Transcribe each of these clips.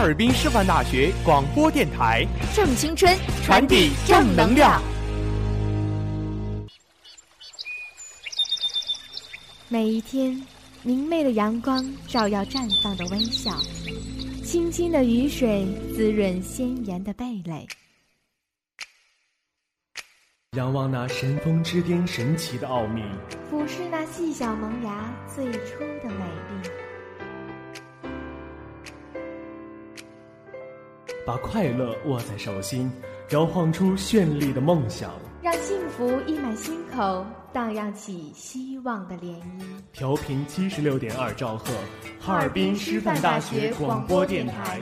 哈尔滨师范大学广播电台，正青春，传递正能量。每一天，明媚的阳光照耀绽放的微笑，清清的雨水滋润鲜艳的蓓蕾。仰望那神峰之巅神奇的奥秘，俯视那细小萌芽最初的美丽。把快乐握在手心，摇晃出绚丽的梦想，让幸福溢满心口，荡漾起希望的涟漪。调频七十六点二兆赫，哈尔滨师范大学广播电台，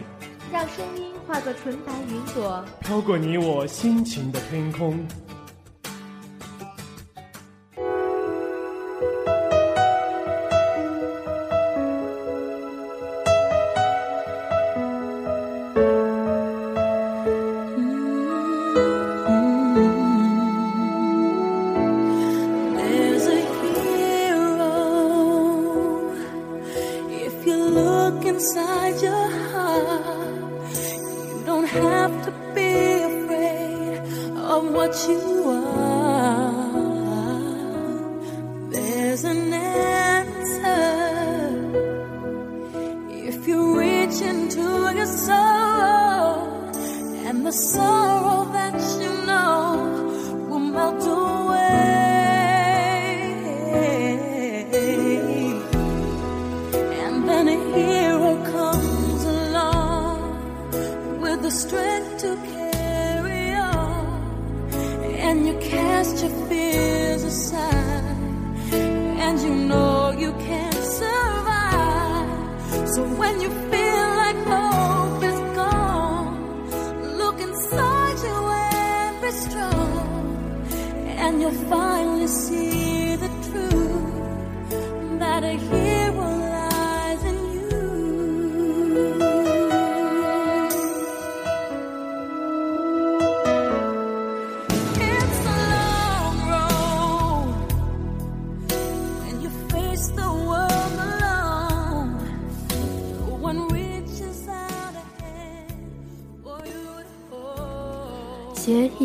让声音化作纯白云朵，飘过你我心情的天空。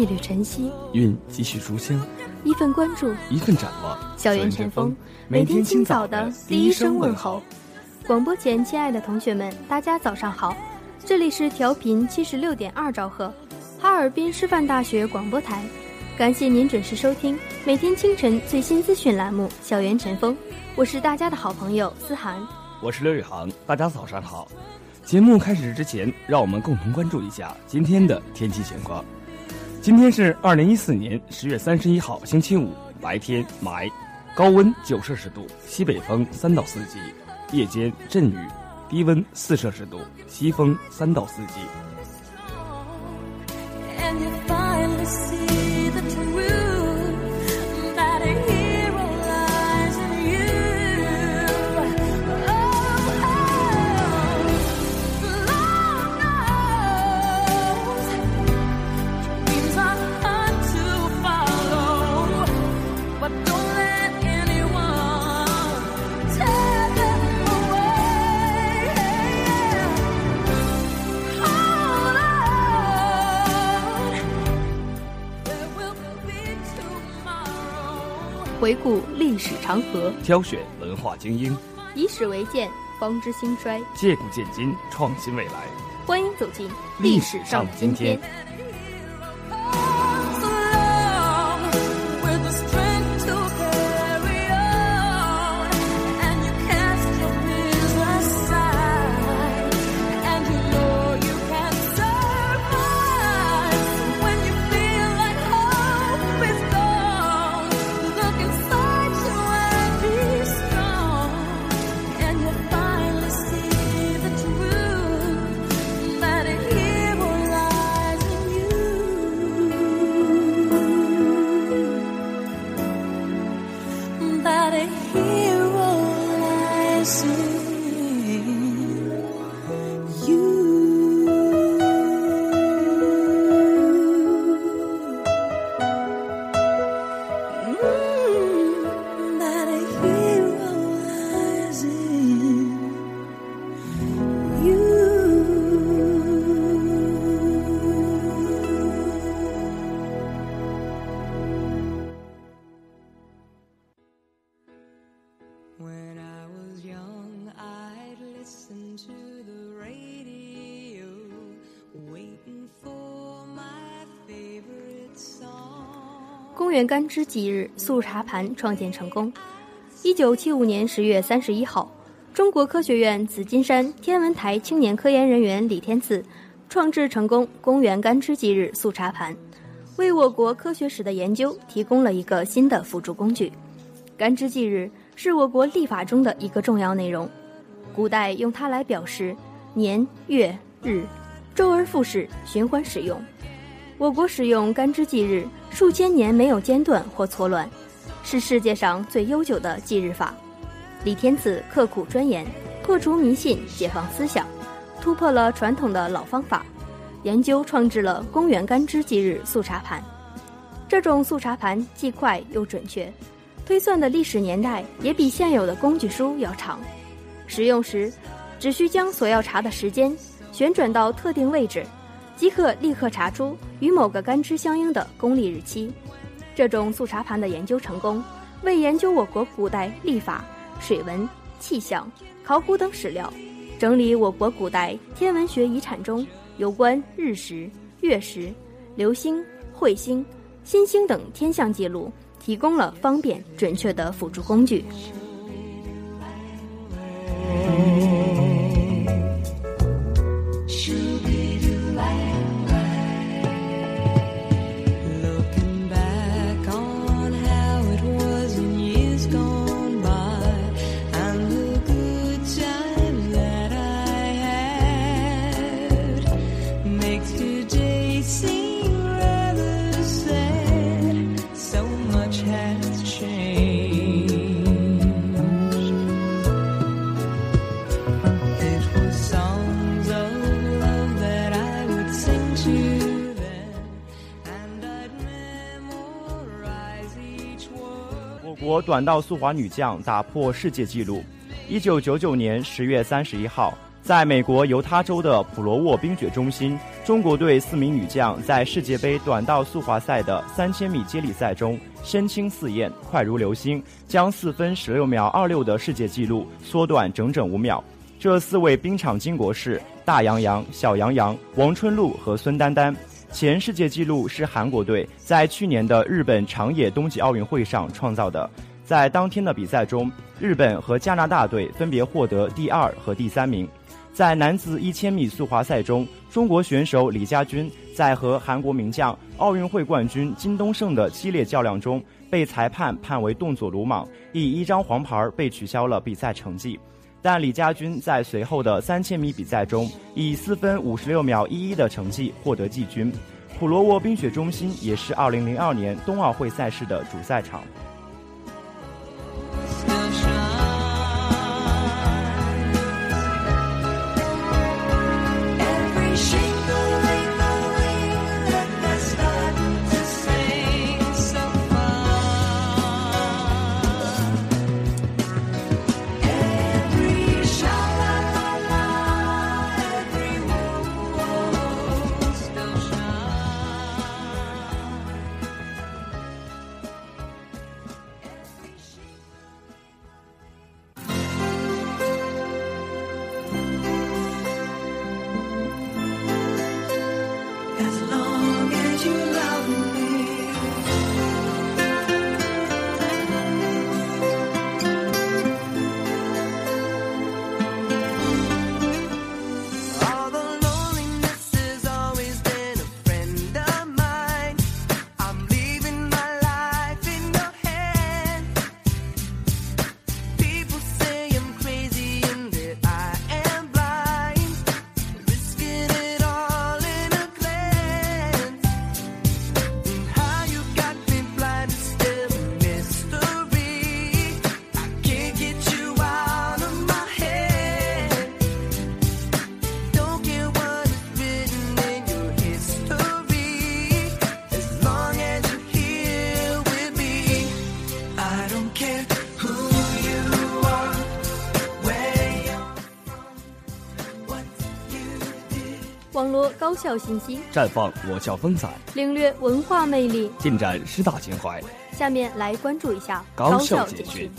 一缕晨曦，韵几许书香，一份关注，一份展望。校园晨风，每天清早的第一声问候。广播前，亲爱的同学们，大家早上好，这里是调频七十六点二兆赫，哈尔滨师范大学广播台，感谢您准时收听每天清晨最新资讯栏目《校园晨风》，我是大家的好朋友思涵。我是刘宇航，大家早上好。节目开始之前，让我们共同关注一下今天的天气情况。今天是二零一四年十月三十一号，星期五，白天霾，高温九摄氏度，西北风三到四级，夜间阵雨，低温四摄氏度，西风三到四级。回顾历史长河，挑选文化精英，以史为鉴，方知兴衰。借古鉴今，创新未来。欢迎走进历史上的今天。Song. 公园干支纪日速查盘创建成功。一九七五年十月三十一号，中国科学院紫金山天文台青年科研人员李天赐创制成功公元干支纪日速查盘，为我国科学史的研究提供了一个新的辅助工具。干支纪日是我国历法中的一个重要内容，古代用它来表示年、月、日，周而复始，循环使用。我国使用干支纪日数千年没有间断或错乱，是世界上最悠久的纪日法。李天赐刻苦钻研，破除迷信，解放思想，突破了传统的老方法，研究创制了公元干支纪日速查盘。这种速查盘既快又准确，推算的历史年代也比现有的工具书要长。使用时，只需将所要查的时间旋转到特定位置。即可立刻查出与某个干支相应的公历日期。这种速查盘的研究成功，为研究我国古代历法、水文、气象、考古等史料，整理我国古代天文学遗产中有关日食、月食、流星、彗星、新星等天象记录，提供了方便准确的辅助工具。国短道速滑女将打破世界纪录。一九九九年十月三十一号，在美国犹他州的普罗沃冰雪中心，中国队四名女将在世界杯短道速滑赛的三千米接力赛中身轻似燕，快如流星，将四分十六秒二六的世界纪录缩短整整五秒。这四位冰场巾帼是大杨洋、小杨洋、王春露和孙丹丹。前世界纪录是韩国队在去年的日本长野冬季奥运会上创造的。在当天的比赛中，日本和加拿大队分别获得第二和第三名。在男子一千米速滑赛中，中国选手李佳军在和韩国名将、奥运会冠军金东胜的激烈较量中，被裁判判为动作鲁莽，以一张黄牌被取消了比赛成绩。但李佳军在随后的三千米比赛中，以四分五十六秒一一的成绩获得季军。普罗沃冰雪中心也是2002年冬奥会赛事的主赛场。高校信息，绽放我校风采，领略文化魅力。尽展师大情怀。下面来关注一下高校校简讯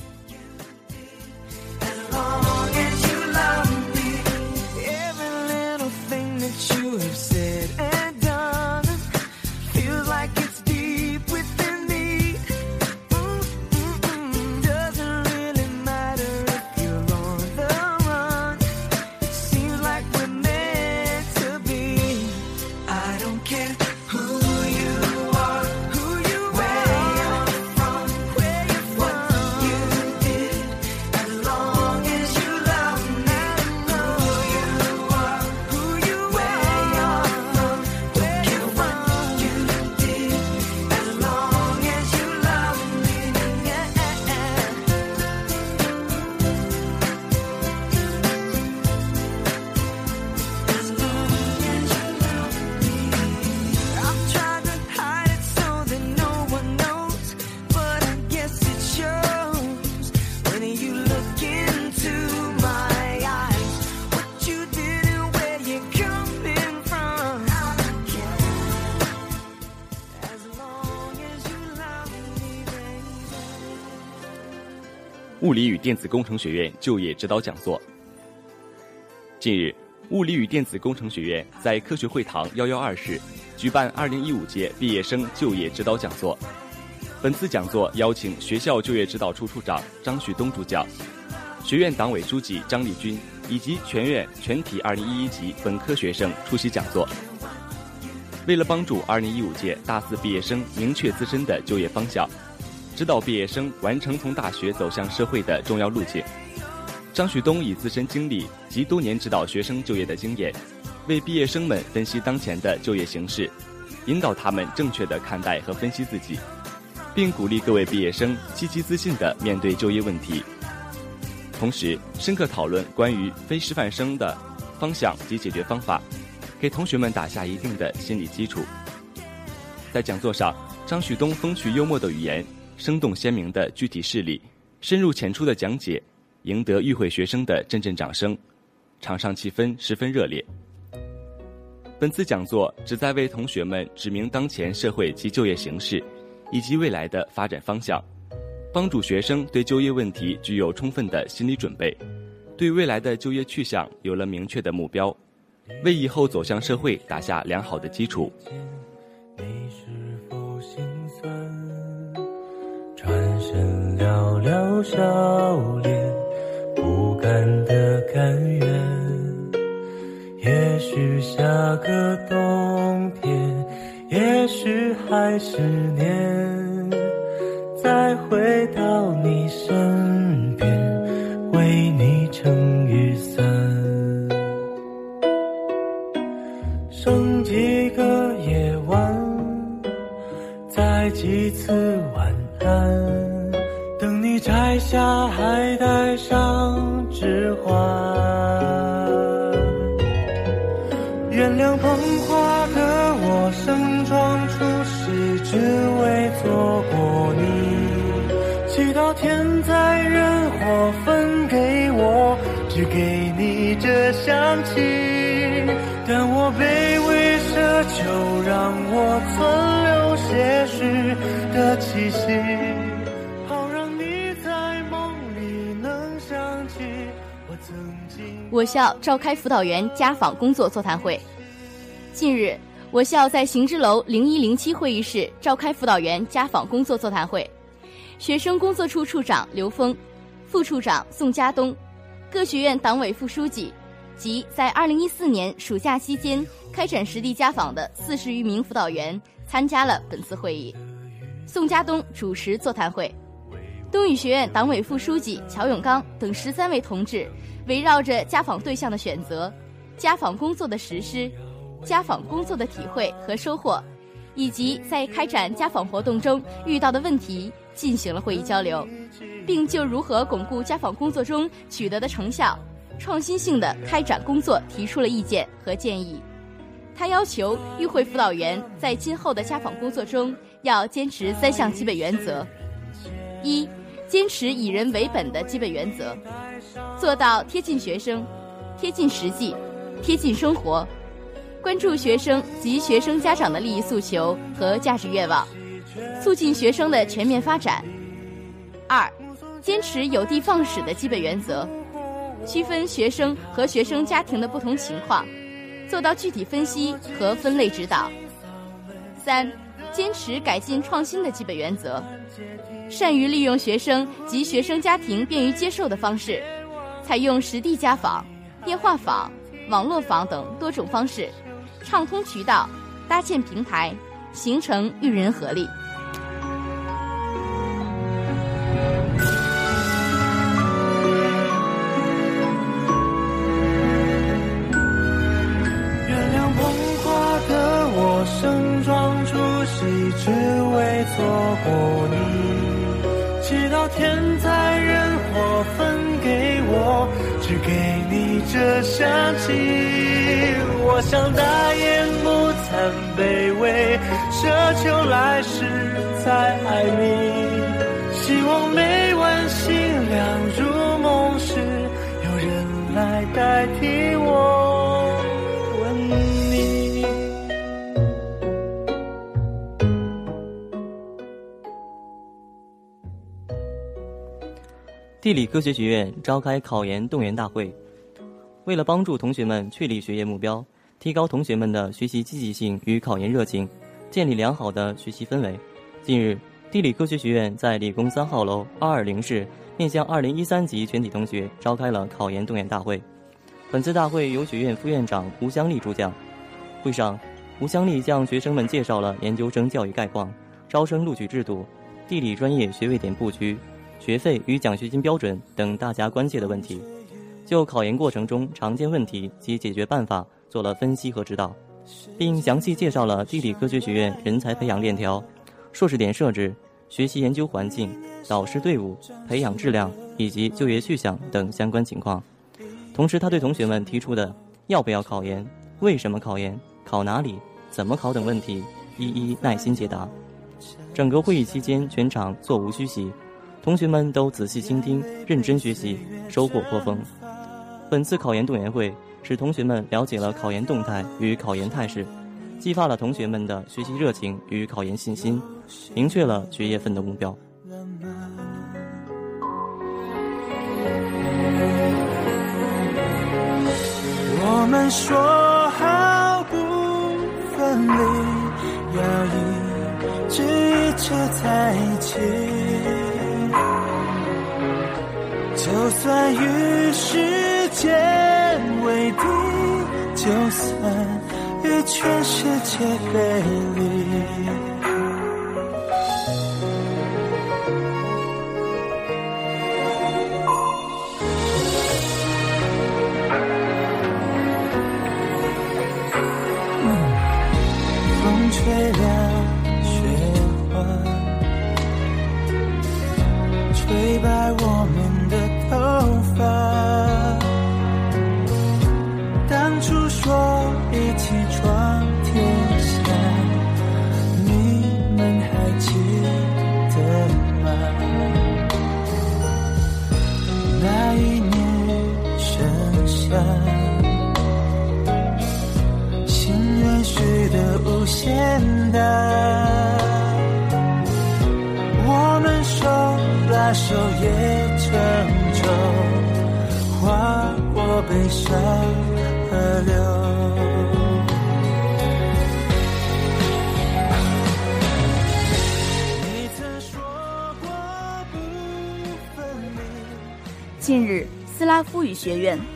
理与电子工程学院就业指导讲座。近日，物理与电子工程学院在科学会堂幺幺二室举办二零一五届毕业生就业指导讲座。本次讲座邀请学校就业指导处处长张旭东主讲，学院党委书记张立军以及全院全体二零一一级本科学生出席讲座。为了帮助二零一五届大四毕业生明确自身的就业方向，指导毕业生完成从大学走向社会的重要路径。张旭东以自身经历及多年指导学生就业的经验，为毕业生们分析当前的就业形势，引导他们正确的看待和分析自己，并鼓励各位毕业生积极自信地面对就业问题。同时，深刻讨论关于非师范生的方向及解决方法，给同学们打下一定的心理基础。在讲座上，张旭东风趣幽默的语言、生动鲜明的具体事例、深入浅出的讲解，赢得与会学生的阵阵掌声，场上气氛十分热烈。本次讲座旨在为同学们指明当前社会及就业形势，以及未来的发展方向，帮助学生对就业问题具有充分的心理准备，对未来的就业去向有了明确的目标，为以后走向社会打下良好的基础。剩寥寥笑脸，不甘的甘愿。也许下个冬天，也许还是年，再回到你但我卑微奢求，让我存留些许的气息，好让你在梦里能想起我曾经。我校召开辅导员家访工作座谈会。近日，我校在行知楼零一零七会议室召开辅导员家访工作座谈会，学生工作处处长刘峰、副处长宋家东、各学院党委副书记即在二零一四年暑假期间开展实地家访的四十余名辅导员参加了本次会议。宋家东主持座谈会，东语学院党委副书记乔永刚等十三位同志围绕着家访对象的选择、家访工作的实施、家访工作的体会和收获，以及在开展家访活动中遇到的问题进行了会议交流，并就如何巩固家访工作中取得的成效。创新性的开展工作提出了意见和建议。他要求与会辅导员在今后的家访工作中要坚持三项基本原则：一、坚持以人为本的基本原则，做到贴近学生、贴近实际、贴近生活，关注学生及学生家长的利益诉求和价值愿望，促进学生的全面发展。二、坚持有的放矢的基本原则。区分学生和学生家庭的不同情况，做到具体分析和分类指导。三、坚持改进创新的基本原则，善于利用学生及学生家庭便于接受的方式，采用实地家访、电话访、网络访等多种方式，畅通渠道，搭建平台，形成育人合力。只为错过你。祈祷天灾人祸分给我，只给你这香气。我想大言不惭卑微，奢求来世再爱你。希望每晚星亮如梦时，有人来代替我。地理科学学院召开考研动员大会，为了帮助同学们确立学业目标，提高同学们的学习积极性与考研热情，建立良好的学习氛围，近日，地理科学学院在理工三号楼二二零室面向二零一三级全体同学召开了考研动员大会。本次大会由学院副院长吴香丽主讲。会上，吴香丽向学生们介绍了研究生教育概况、招生录取制度、地理专业学位点布局、学费与奖学金标准等大家关切的问题，就考研过程中常见问题及解决办法做了分析和指导，并详细介绍了地理科学学院人才培养链条、硕士点设置、学习研究环境、导师队伍、培养质量以及就业去向等相关情况。同时，他对同学们提出的要不要考研、为什么考研、考哪里、怎么考等问题，一一耐心解答。整个会议期间，全场座无虚席，同学们都仔细倾听、认真学习，收获颇丰。本次考研动员会使同学们了解了考研动态与考研态势，激发了同学们的学习热情与考研信心，明确了学业分的目标。我们说好不分离，要一直一直在一起。就算与世界为敌，就算与全世界背离。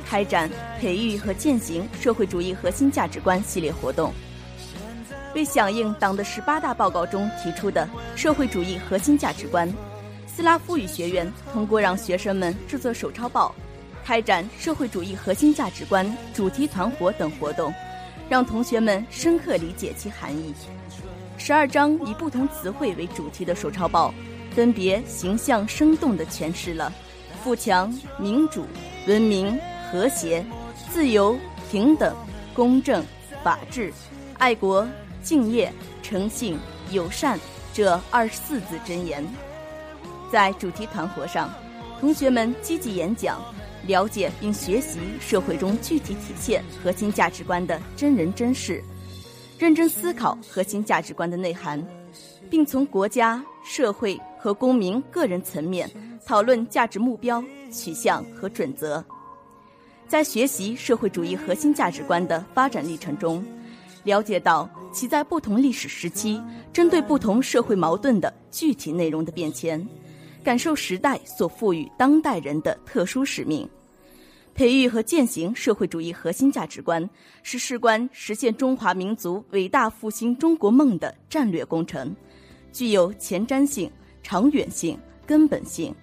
开展培育和践行社会主义核心价值观系列活动。为响应党的十八大报告中提出的社会主义核心价值观，斯拉夫语学院通过让学生们制作手抄报、开展社会主义核心价值观主题团活等活动，让同学们深刻理解其含义。十二张以不同词汇为主题的手抄报，分别形象生动地诠释了富强、民主、文明、和谐、自由、平等、公正、法治、爱国、敬业、诚信、友善这二十四字真言。在主题团活上，同学们积极演讲，了解并学习社会中具体体现核心价值观的真人真事，认真思考核心价值观的内涵，并从国家、社会和公民个人层面讨论价值目标、取向和准则。在学习社会主义核心价值观的发展历程中，了解到其在不同历史时期针对不同社会矛盾的具体内容的变迁，感受时代所赋予当代人的特殊使命。培育和践行社会主义核心价值观，是事关实现中华民族伟大复兴中国梦的战略工程，具有前瞻性、长远性、根本性。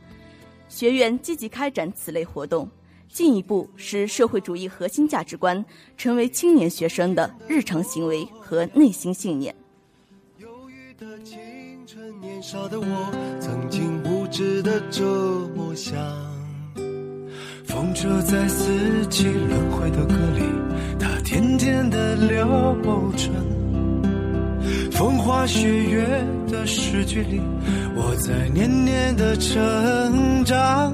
学院积极开展此类活动，进一步使社会主义核心价值观成为青年学生的日常行为和内心信念。年少的我，曾经无知的这么想。风车在四季轮回的歌里，它甜甜的流转。风花雪月的诗句里，我在年年的成长。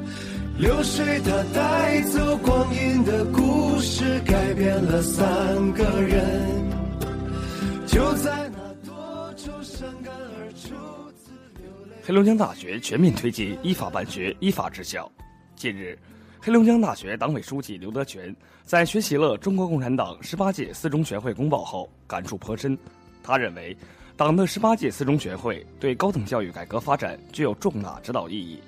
流水它带走光阴的故事，改变了三个人。就在那多愁善感而初次流泪。黑龙江大学全面推进依法办学、依法治校。近日，黑龙江大学党委书记刘德全在学习了中国共产党十八届四中全会公报后，感触颇深。他认为，党的十八届四中全会对高等教育改革发展具有重大指导意义，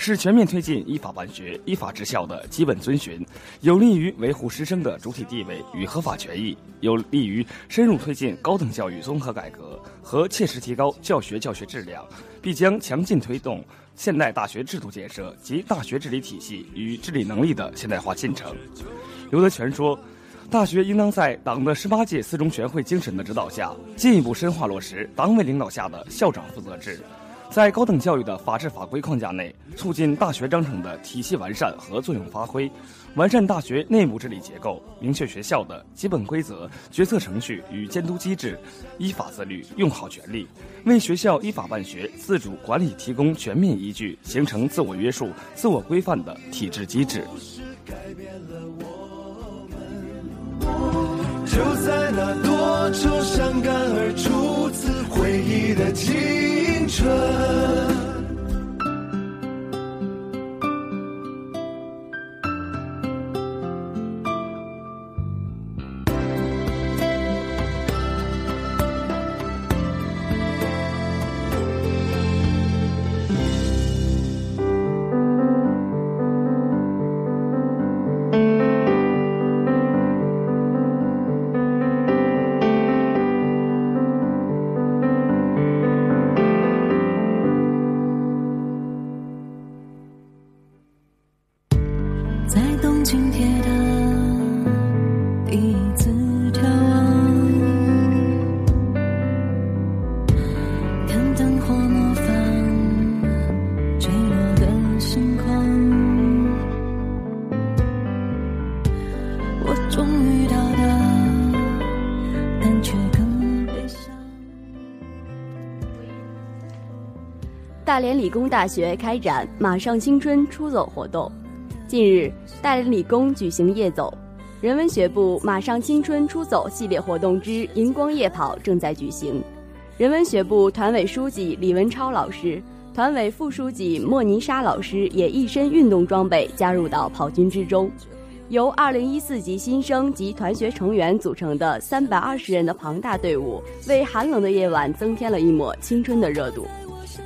是全面推进依法办学、依法治校的基本遵循，有利于维护师生的主体地位与合法权益，有利于深入推进高等教育综合改革和切实提高教学教学质量，必将强劲推动现代大学制度建设及大学治理体系与治理能力的现代化进程。刘德全说。大学应当在党的十八届四中全会精神的指导下，进一步深化落实党委领导下的校长负责制，在高等教育的法治法规框架内，促进大学章程的体系完善和作用发挥，完善大学内部治理结构，明确学校的基本规则、决策程序与监督机制，依法自律，用好权力，为学校依法办学、自主管理提供全面依据，形成自我约束、自我规范的体制机制。就在那多愁善感而初次回忆的青春。大连理工大学开展“马上青春”出走活动。近日，大连理工举行夜走，人文学部“马上青春出走”系列活动之荧光夜跑正在举行。人文学部团委书记李文超老师、团委副书记莫尼莎老师也一身运动装备加入到跑军之中。由2014级新生及团学成员组成的320人的庞大队伍，为寒冷的夜晚增添了一抹青春的热度。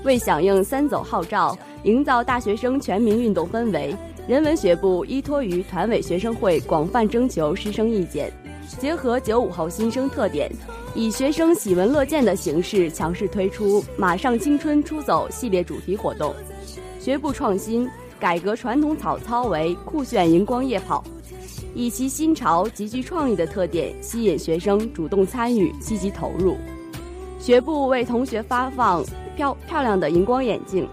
为响应“三走”号召，营造大学生全民运动氛围。人文学部依托于团委学生会广泛征求师生意见，结合九五后新生特点，以学生喜闻乐见的形式强势推出“马上青春出走”系列主题活动。学部创新，改革传统草操为酷炫荧光夜跑，以其新潮、极具创意的特点吸引学生主动参与、积极投入。学部为同学发放漂漂亮的荧光眼镜。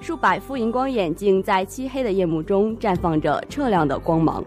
数百副荧光眼镜在漆黑的夜幕中绽放着澈亮的光芒。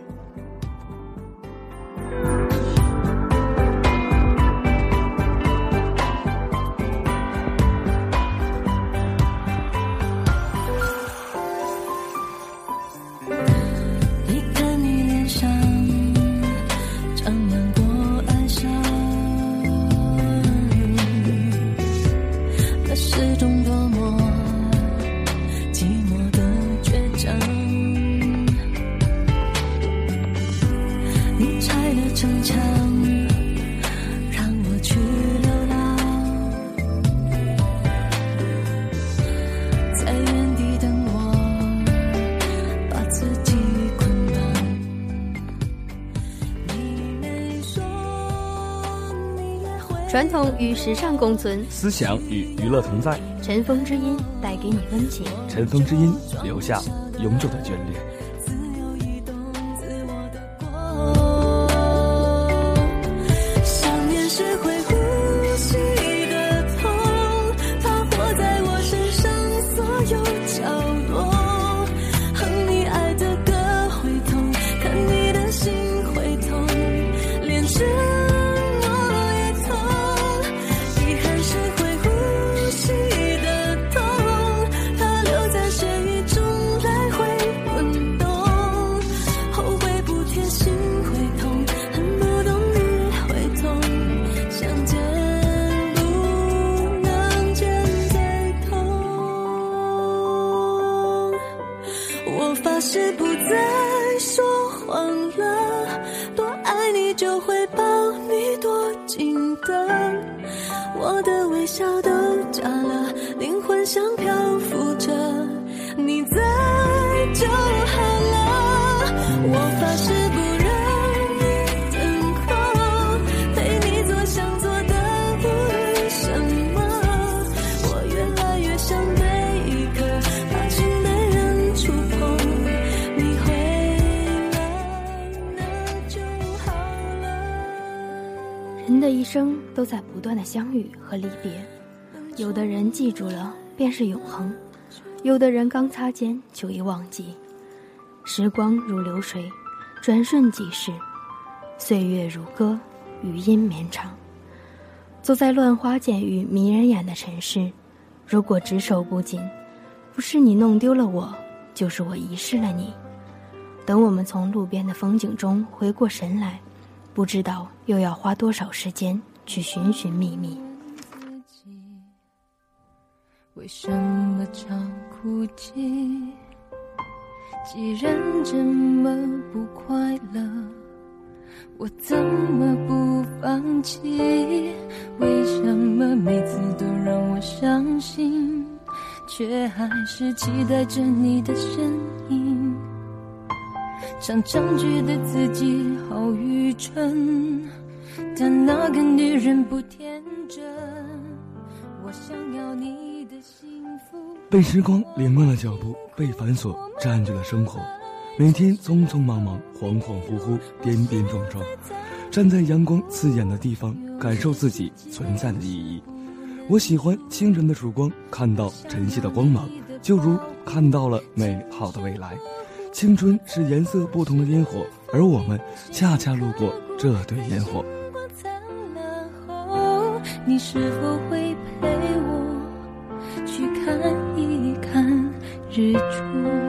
传统与时尚共存，思想与娱乐同在，尘封之音带给你温情。尘封之音留下永久的眷恋。生都在不断的相遇和离别，有的人记住了，便是永恒，有的人刚擦肩就已忘记。时光如流水，转瞬即逝；岁月如歌，余音绵长。走在乱花渐欲迷人眼的城市，如果执手不紧，不是你弄丢了我，就是我遗失了你。等我们从路边的风景中回过神来，不知道又要花多少时间去寻寻觅觅。为什么常哭泣？既然这么不快乐，我怎么不放弃？为什么每次都让我伤心，却还是期待着你的身影？常常觉得自己好愚蠢，但那个女人不天真。我想要你的幸福。被时光凌乱了脚步，被繁琐占据了生活，每天匆匆忙忙、恍恍惚惚、跌跌撞撞，站在阳光刺眼的地方，感受自己存在的意义。我喜欢清晨的曙光，看到晨曦的光芒，就如看到了美好的未来。青春是颜色不同的烟火，而我们恰恰路过这堆烟火。后，你是否会陪我去看一看日出？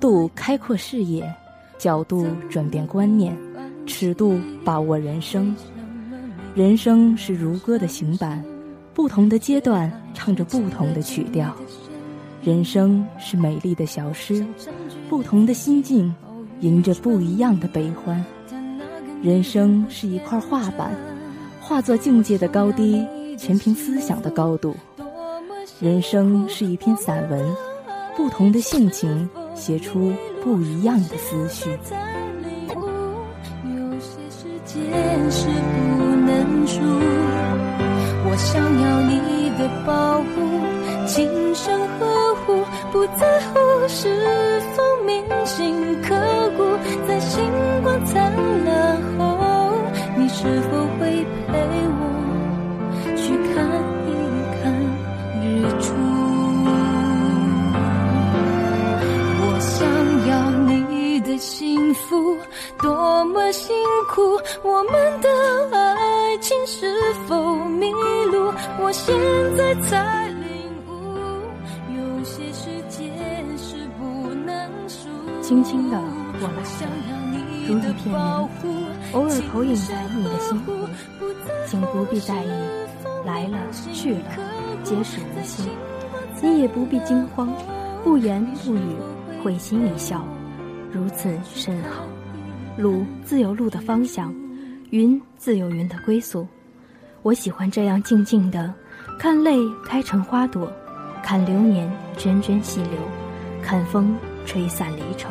度开阔视野，角度转变观念，尺度把握人生。人生是如歌的行板，不同的阶段唱着不同的曲调。人生是美丽的小诗，不同的心境吟着不一样的悲欢。人生是一块画板，画作境界的高低，全凭思想的高度。人生是一篇散文，不同的性情写出不一样的思绪。有些时间是不能输。我想要你的保护，轻声呵护，不在乎是否铭心刻骨。在星光灿烂后，你是否幸福，多么辛苦，我们的爱情是否迷路？我现在才领悟，有些时间是不能输。轻轻的过来了，如一片云，偶尔投影在你的心湖，请不必在意，来了去了，皆是无心。你也不必惊慌，不言不语，会心一笑，如此甚好。路自有路的方向，云自有云的归宿。我喜欢这样静静的，看泪开成花朵，看流年涓涓细流，看风吹散离愁。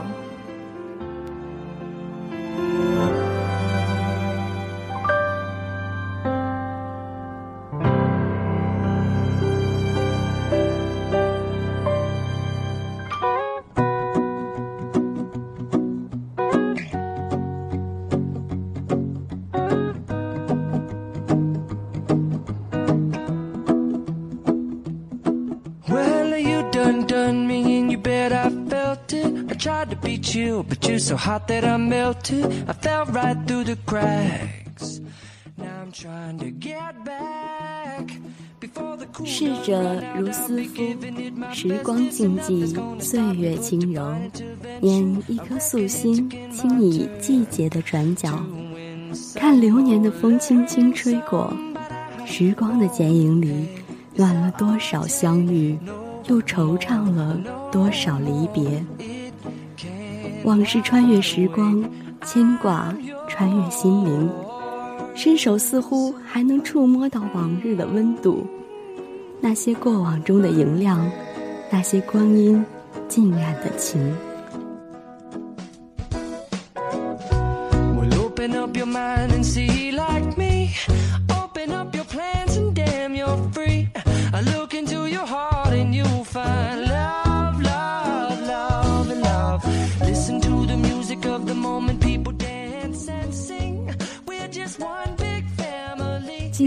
Hot that I melted. I fell right through the cracks. Now I'm trying to get back. Before the cool 逝者如斯夫，时光静寂，岁月轻柔。拈一颗素心，轻倚季节的转角，看流年的风轻轻吹过，时光的剪影里，暖了多少相遇，又惆怅了多少离别。往事穿越时光，牵挂穿越心灵，伸手似乎还能触摸到往日的温度。那些过往中的莹亮，那些光阴，浸染的情。Open up your mind and see like me.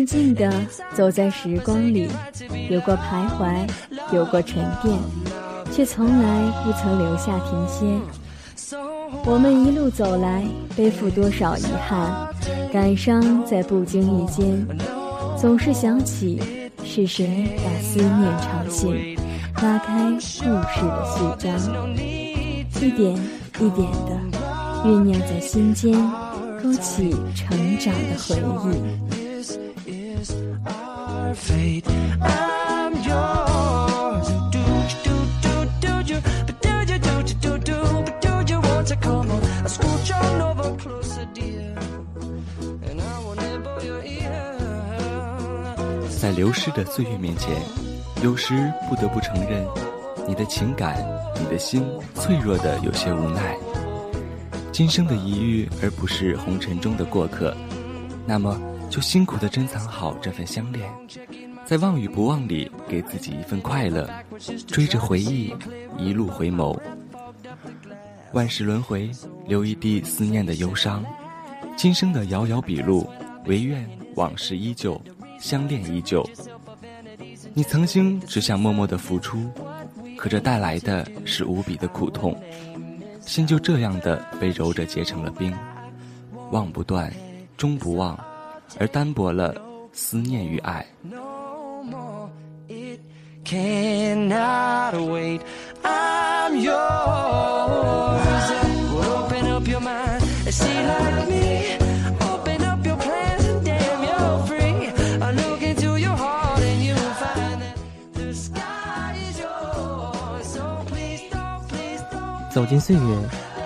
静静地走在时光里，有过徘徊，有过沉淀，却从来不曾留下停歇。我们一路走来，背负多少遗憾，感伤在不经意间，总是想起是谁把思念吵醒，拉开故事的序章，一点一点的酝酿在心间，勾起成长的回忆。在流逝的岁月面前，有时不得不承认，你的情感，你的心脆弱的有些无奈。今生的一遇，而不是红尘中的过客，那么就辛苦的珍藏好这份相恋，在忘与不忘里给自己一份快乐，追着回忆一路回眸。万事轮回，留一地思念的忧伤。今生的遥遥笔录，唯愿往事依旧，相恋依旧。你曾经只想默默的付出，可这带来的是无比的苦痛，心就这样的被揉着结成了冰，忘不断，终不忘，而单薄了思念与爱。No more. It cannot wait. I'm yours. Well, open up your mind and see like me. Open up your plans and damn, you're free. I look into your heart and you'll find that the sky is yours. So please don't, please don't. 走进岁月，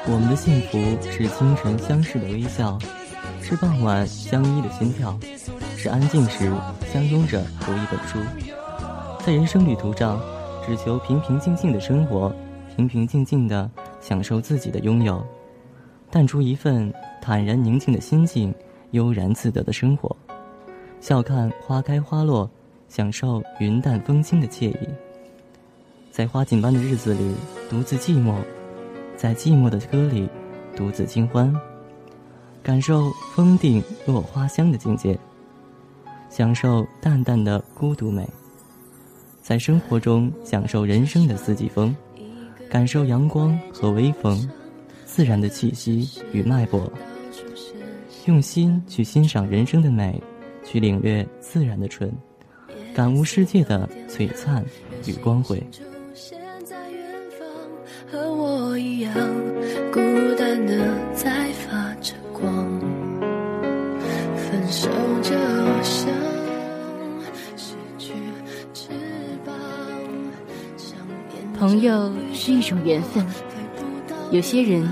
我们的幸福是清晨相视的微笑，是傍晚相依的心跳，是安静时相拥着读一本书。在人生旅途上，只求平平静静的生活，平平静静的享受自己的拥有，淡出一份坦然宁静的心境，悠然自得的生活，笑看花开花落，享受云淡风轻的惬意。在花锦般的日子里，独自寂寞。在寂寞的歌里，独自清欢，感受风定落花香的境界，享受淡淡的孤独美，在生活中享受人生的四季风，感受阳光和微风，自然的气息与脉搏，用心去欣赏人生的美，去领略自然的纯，感悟世界的璀璨与光辉。和我一样，孤单的在朋友是一种缘分，有些人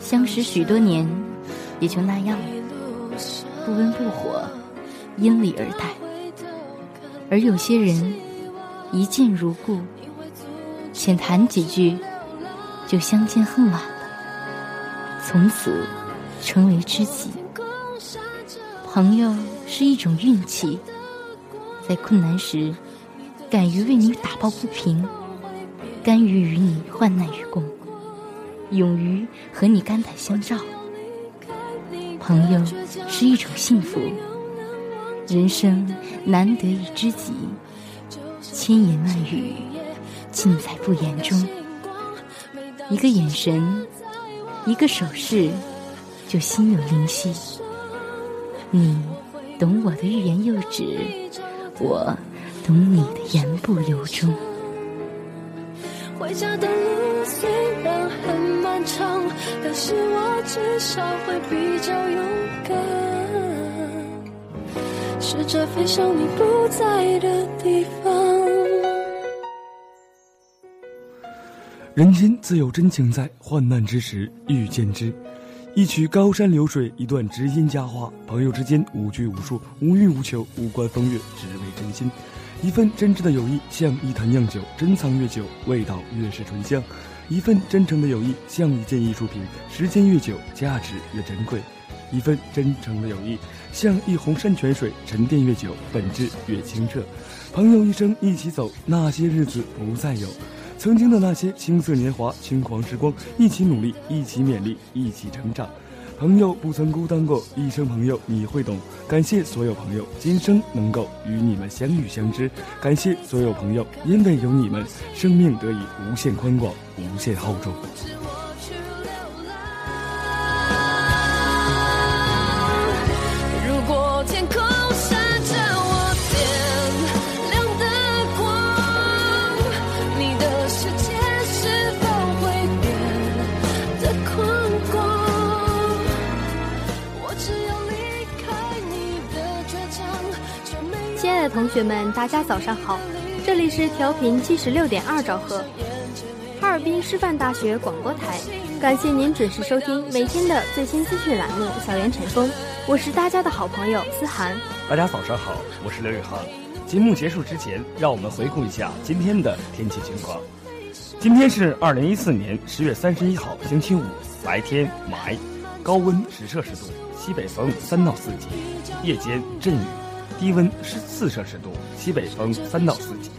相识许多年，也就那样了，不温不火，因礼而待；而有些人一见如故，浅谈几句，就相见恨晚了，从此成为知己。朋友是一种运气，在困难时，敢于为你打抱不平。甘于与你患难与共，勇于和你肝胆相照。朋友是一种幸福，人生难得一知己，千言万语尽在不言中。一个眼神，一个手势，就心有灵犀。你懂我的欲言又止，我懂你的言不由衷。回家的路虽然很漫长，但是我至少会比较勇敢，试着飞向你不在的地方。人间自有真情在，患难之时遇见之。一曲高山流水，一段知音佳话，朋友之间无拘无束，无欲无求，无关风月，只为真心。一份真挚的友谊，像一坛酿酒，珍藏越久，味道越是醇香。一份真诚的友谊像一件艺术品，时间越久，价值越珍贵。一份真诚的友谊像一泓山泉水，沉淀越久，本质越清澈。朋友一生一起走，那些日子不再有。曾经的那些青涩年华、轻狂时光，一起努力，一起勉励，一起成长。朋友不曾孤单过，一生朋友你会懂。感谢所有朋友，今生能够与你们相遇相知。感谢所有朋友，因为有你们，生命得以无限宽广，无限厚重。同学们，大家早上好，这里是调频七十六点二兆赫，哈尔滨师范大学广播台，感谢您准时收听每天的最新资讯栏目《校园晨风》，我是大家的好朋友思涵。大家早上好，我是刘宇航。节目结束之前，让我们回顾一下今天的天气情况。今天是二零一四年十月三十一号，星期五，白天霾，高温十摄氏度，西北风三到四级，夜间阵雨，低温十四摄氏度，西北风三到四级。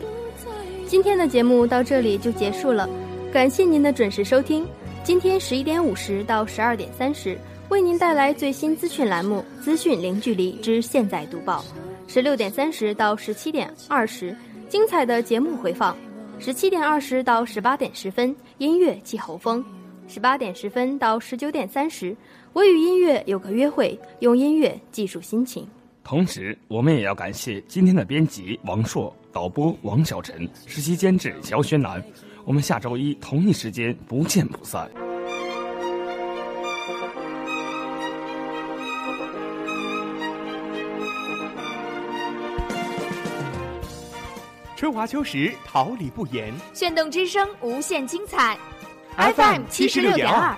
今天的节目到这里就结束了，感谢您的准时收听。今天十一点五十到十二点三十，为您带来最新资讯栏目《资讯零距离之现在读报》；十六点三十到十七点二十，精彩的节目回放；十七点二十到十八点十分，音乐季候风；十八点十分到十九点三十，我与音乐有个约会，用音乐记述心情。同时，我们也要感谢今天的编辑王硕、导播王小晨、实习监制乔轩楠。我们下周一同一时间不见不散。春华秋实，桃李不言。炫动之声，无限精彩。FM 七十六点二。